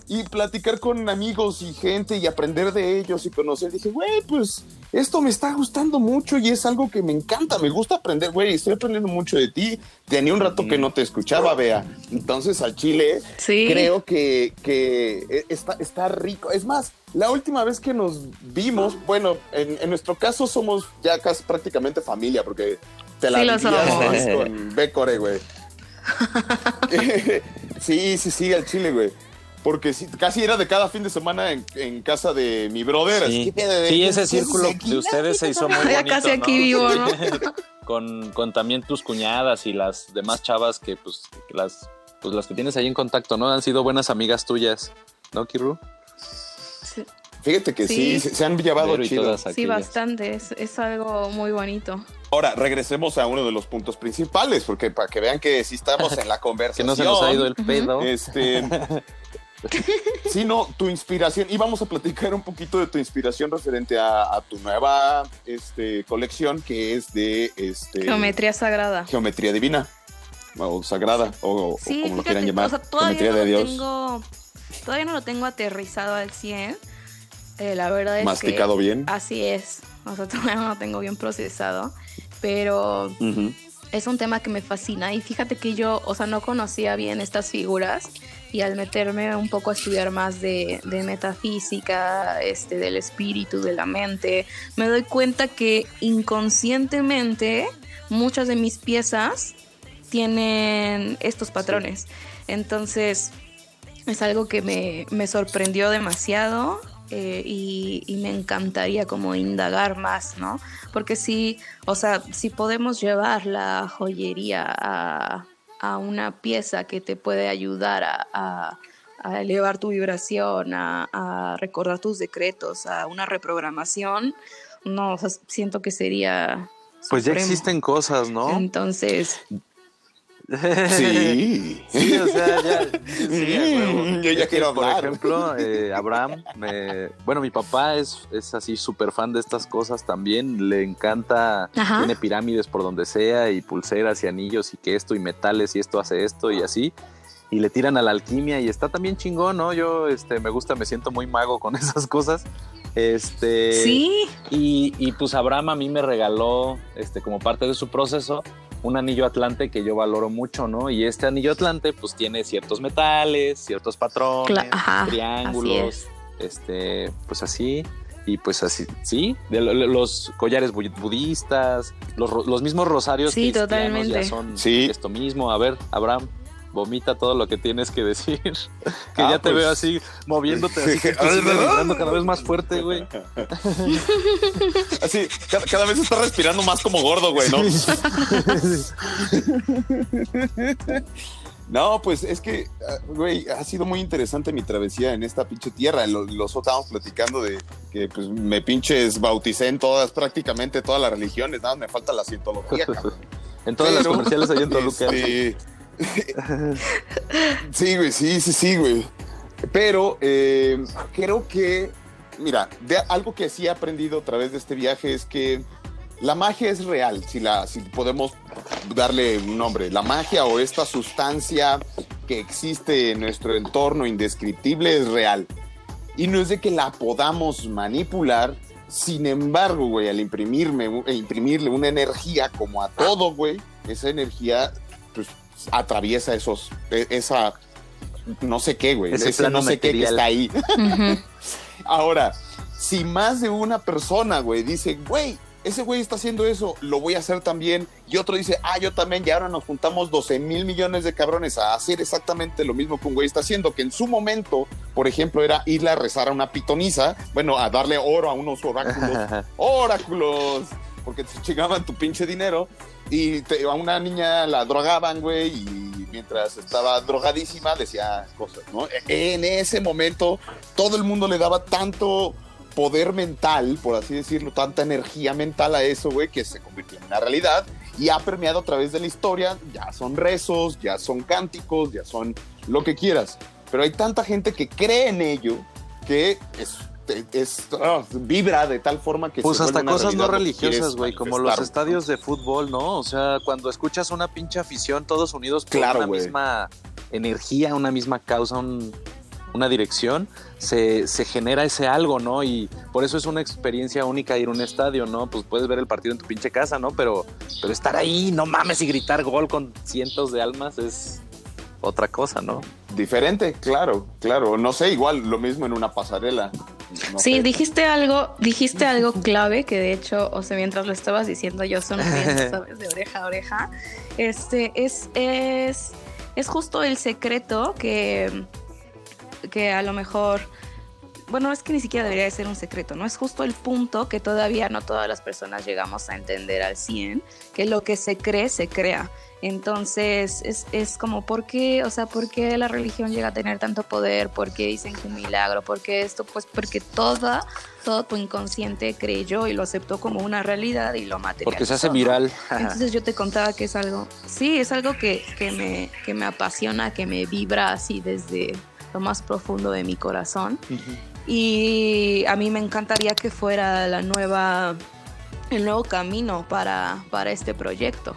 Y platicar con amigos y gente y aprender de ellos y conocer. Dije, güey, pues esto me está gustando mucho y es algo que me encanta. Me gusta aprender, güey. Estoy aprendiendo mucho de ti. Tenía un rato que no te escuchaba, vea. Entonces al chile Sí. creo que, que está, está rico. Es más, La última vez que nos vimos, bueno, en, en nuestro caso somos ya casi prácticamente familia, porque te la Sí, lo somos. con Becore, güey. sí, sí, sí, al chile, güey. Porque sí, casi era de cada fin de semana en, en casa de mi brother. así Sí, que ese círculo de ustedes se hizo muy Ya bonito, casi aquí ¿no? vivo, ¿no? con, con también tus cuñadas y las demás chavas que pues las pues las que tienes ahí en contacto, ¿no? Han sido buenas amigas tuyas, ¿no, Kiru? Sí, Fíjate que sí, Sí. se, se han llevado chido. todas sí, bastante. Es, es algo muy bonito. Ahora, regresemos a uno de los puntos principales, porque para que vean que sí estamos en la Que conversación. no se nos ha ido el pedo. Este. sí, no, tu inspiración. Y vamos a platicar un poquito de tu inspiración referente a, a tu nueva este, colección, que es de este, Geometría sagrada. geometría divina. O sagrada, o, como lo quieran llamar. o sea, todavía geometría no de lo Dios. tengo, todavía no lo tengo aterrizado al 100. Eh, la verdad es Masticado que bien. así es. O sea, todavía no lo tengo bien procesado, pero es un tema que me fascina y fíjate que yo, o sea, no conocía bien estas figuras y al meterme un poco a estudiar más de, de metafísica, este, del espíritu, de la mente, me doy cuenta que inconscientemente muchas de mis piezas tienen estos patrones. Entonces, es algo que me, me sorprendió demasiado eh, y, y me encantaría como indagar más, ¿no? Porque si, o sea, si podemos llevar la joyería a, a una pieza que te puede ayudar a, a- a elevar tu vibración, a, a recordar tus decretos, a una reprogramación, no, o sea, siento que sería... Pues ya existen cosas, ¿no? Entonces, Sí. Sí, o sea, ya. sí, yo ya Es que, quiero Por ejemplo, eh, Abraham, me- bueno, mi papá es, es así súper fan de estas cosas también. Le encanta, Ajá. tiene pirámides por donde sea y pulseras y anillos y que esto y metales y esto hace esto y así. Y le tiran a la alquimia y está también chingón, ¿no? Yo este, me gusta, me siento muy mago con esas cosas. Este, sí, y, y, pues Abraham a mí me regaló, este, como parte de su proceso, un anillo atlante que yo valoro mucho, ¿no? Y este anillo atlante pues tiene ciertos metales, ciertos patrones, Cla- ajá, triángulos, es. este, pues así. Y pues así, sí, de los collares bu- budistas, los, los mismos rosarios Sí, cristianos totalmente. ya son Sí. esto mismo. A ver, Abraham, vomita todo lo que tienes que decir. que Ah, ya te pues. veo así, moviéndote así, que cada vez más fuerte, güey. Así, cada, cada vez está respirando más como gordo, güey, ¿no? No, pues es que, ah, güey, ha sido muy interesante mi travesía en esta pinche tierra. Lo- Los estábamos platicando de que pues me pinches bauticé en todas, prácticamente todas las religiones, nada, me falta la cientología, cabrón. En todas las comerciales allá en Toluca. este, sí, güey, sí, sí, sí, güey. Pero eh, creo que, mira, de algo que sí he aprendido a través de este viaje es que la magia es real, si, la, si podemos darle un nombre. La magia o esta sustancia que existe en nuestro entorno indescriptible es real. Y no es de que la podamos manipular. Sin embargo, güey, al imprimirme, e imprimirle una energía como a todo, güey, esa energía pues, atraviesa esos, e- esa, no sé qué, güey, Ese no sé qué que está ahí. Ahora, si más de una persona, güey, dice, güey, ese güey está haciendo eso, lo voy a hacer también, y otro dice, ah, yo también, y ahora nos juntamos 12 mil millones de cabrones a hacer exactamente lo mismo que un güey está haciendo, que en su momento, por ejemplo, era irle a rezar a una pitoniza, bueno, a darle oro a unos oráculos, oráculos, porque te chingaban tu pinche dinero, y te- a una niña la drogaban, güey, y mientras estaba drogadísima decía cosas, ¿no? E- En ese momento todo el mundo le daba tanto poder mental, por así decirlo, tanta energía mental a eso, güey, que se convirtió en una realidad y ha permeado a través de la historia. Ya son rezos, ya son cánticos, ya son lo que quieras. Pero hay tanta gente que cree en ello que es, es- ah, vibra de tal forma que Pues se hasta cosas no religiosas, güey, como los estadios de fútbol, ¿no? O sea, cuando escuchas una pinche afición, todos unidos por Claro, una misma energía, una misma causa, un- una dirección, se, se genera ese algo, ¿no? Y por eso es una experiencia única ir a un estadio, ¿no? Pues puedes ver el partido en tu pinche casa, ¿no? Pero, pero estar ahí, no mames, y gritar gol con cientos de almas es otra cosa, ¿no? Diferente, claro, claro. No sé, igual lo mismo en una pasarela. Sí, dijiste algo, dijiste algo clave que de hecho, o sea, mientras lo estabas diciendo yo sonriendo, ¿sabes? De oreja a oreja. Este es, es, es justo el secreto que, que a lo mejor bueno, es que ni siquiera debería de ser un secreto, ¿no? Es justo el punto que todavía no todas las personas llegamos a entender al 100, que lo que se cree, se crea. Entonces, es, es como, ¿por qué? O sea, ¿por qué la religión llega a tener tanto poder? ¿Por qué dicen que un milagro? ¿Por qué esto? Pues porque toda, todo tu inconsciente creyó y lo aceptó como una realidad y lo materializó. Porque se hace viral. Entonces yo te contaba que es algo, sí, es algo que, que, me, que me apasiona, que me vibra así desde lo más profundo de mi corazón. Y a mí me encantaría que fuera la nueva, el nuevo camino para, para este proyecto.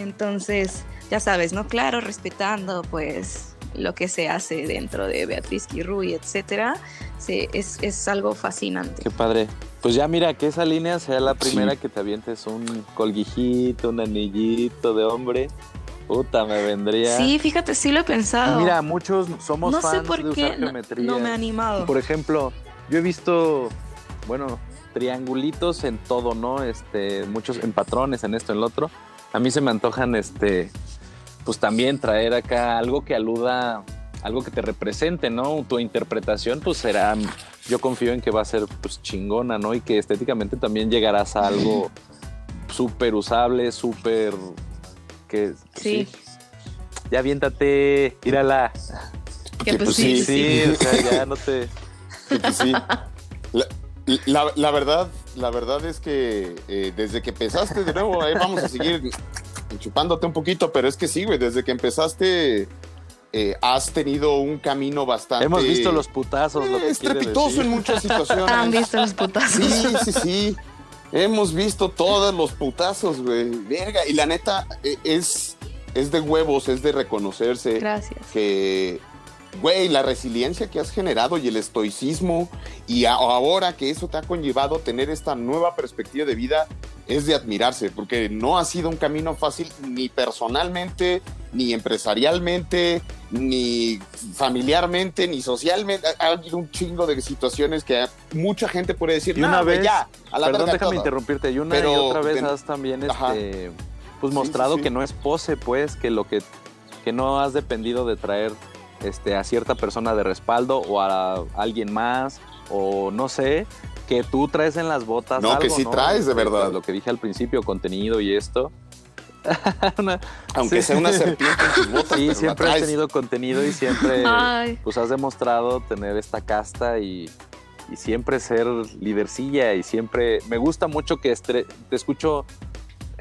Entonces, ya sabes, ¿no? Claro, respetando pues lo que se hace dentro de Beatriz Quirruy, etcétera, es, es, algo fascinante. Qué padre. Pues ya mira, que esa línea sea la primera que te avientes un colguijito, un anillito de hombre. Puta, me vendría. Sí, fíjate, sí lo he pensado. Mira, muchos somos no fans sé por de qué usar geometría. No, me ha animado. Por ejemplo, yo he visto, bueno, triangulitos en todo, ¿no? Este, muchos en patrones, en esto, en lo otro. A mí se me antojan, este, pues también traer acá algo que aluda, algo que te represente, ¿no? Tu interpretación, pues será, yo confío en que va a ser, pues chingona, ¿no? Y que estéticamente también llegarás a algo súper usable, súper que sí. Ya aviéntate, tírala. Que pues, sí, sí, o sea, ya no te. pues sí. La, la, verdad, la verdad es que eh, desde que empezaste de nuevo, eh, vamos a seguir chupándote un poquito, pero es que sí, güey, desde que empezaste eh, has tenido un camino bastante. Hemos visto los putazos. lo que estrepitoso en muchas situaciones. Han visto los putazos. Sí, sí, sí. Hemos visto todos los putazos, güey. Verga. Y la neta, e, es, es de huevos, es de reconocerse. Gracias. Que, güey, la resiliencia que has generado y el estoicismo, y ahora que eso te ha conllevado tener esta nueva perspectiva de vida, es de admirarse, porque no ha sido un camino fácil ni personalmente, ni empresarialmente, ni familiarmente, ni socialmente. Ha habido un chingo de situaciones que mucha gente puede decir, y una vez, ya, a la perdón, déjame interrumpirte, y una y otra vez has también este, pues mostrado que no es pose, pues, que lo que, que no has dependido de traer este, a cierta persona de respaldo o a alguien más, o no sé, que tú traes en las botas. No, que sí traes de verdad. Lo que dije al principio, contenido y esto. Aunque sea una serpiente en tus botas. Sí, siempre has tenido contenido y siempre pues has demostrado tener esta casta y, siempre ser lidercilla y siempre me gusta mucho que te escucho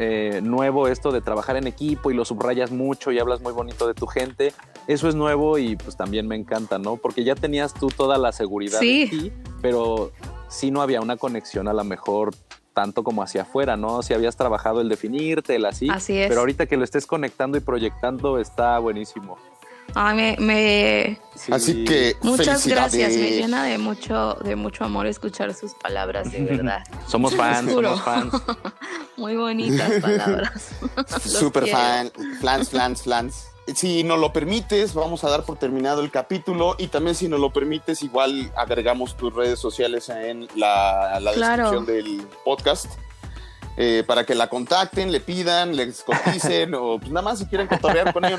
eh, nuevo esto de trabajar en equipo y lo subrayas mucho y hablas muy bonito de tu gente. Eso es nuevo y pues también me encanta, ¿no? Porque ya tenías tú toda la seguridad sí. en ti, pero sí no había una conexión a lo mejor tanto como hacia afuera, ¿no? Si habías trabajado el definirte, el así. Así es. Pero ahorita que lo estés conectando y proyectando está buenísimo. Ay, me, Así que muchas gracias, me llena de mucho, de mucho amor escuchar sus palabras, de verdad. somos fans, somos fans. Muy bonitas palabras. Super fan, flans, flans, flans si nos lo permites, vamos a dar por terminado el capítulo y también si nos lo permites, igual agregamos tus redes sociales en la, descripción del podcast. Eh, para que la contacten, le pidan, les coticen o pues nada más si quieren cotorrear con ellos,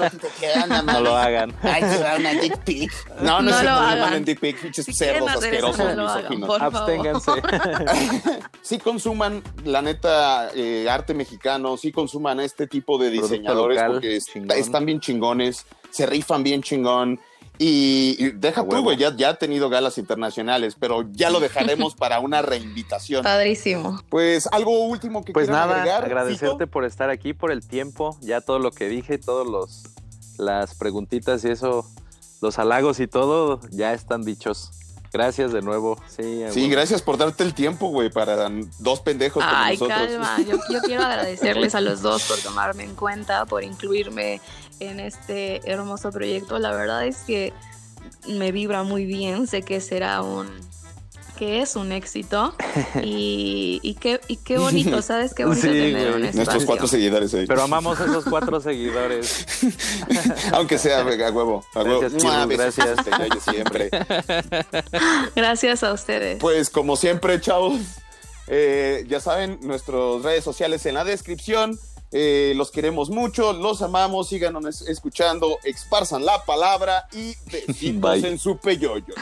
no, no lo hagan. Ay, se da una dick pic. No, no, no, lo hagan. dick pic, pinches cerdos asquerosos, misóginos. Absténganse. sí consuman, la neta, eh, arte mexicano, sí consuman este tipo de diseñadores porque están bien chingones, se rifan bien chingón y, deja tú, güey, ya, ya, ha tenido galas internacionales, pero ya lo dejaremos para una reinvitación. Padrísimo. Pues algo último que pues nada, agradecerte por estar aquí, por el tiempo, ya todo lo que dije, todos los las preguntitas y eso, los halagos y todo, ya están dichos. Gracias de nuevo. Sí, sí gracias por darte el tiempo, güey, para dos pendejos como Ay, nosotros. calma. Yo, yo, quiero agradecerles a los dos por tomarme en cuenta, por incluirme en este hermoso proyecto. La verdad es que me vibra muy bien. Sé que será un que es un éxito y, y, qué, y qué bonito, ¿sabes? Qué bonito Sí, tener güey. un Nuestros cuatro seguidores ahí. Pero amamos a esos cuatro seguidores. Aunque sea a huevo. A huevo. Gracias, Mua, gracias. a ustedes, yo siempre. Gracias a ustedes. Pues como siempre, chavos, eh, ya saben, nuestras redes sociales en la descripción. Eh, los queremos mucho, los amamos, síganos escuchando, esparzan la palabra y besitos Bye. en su peyoyo.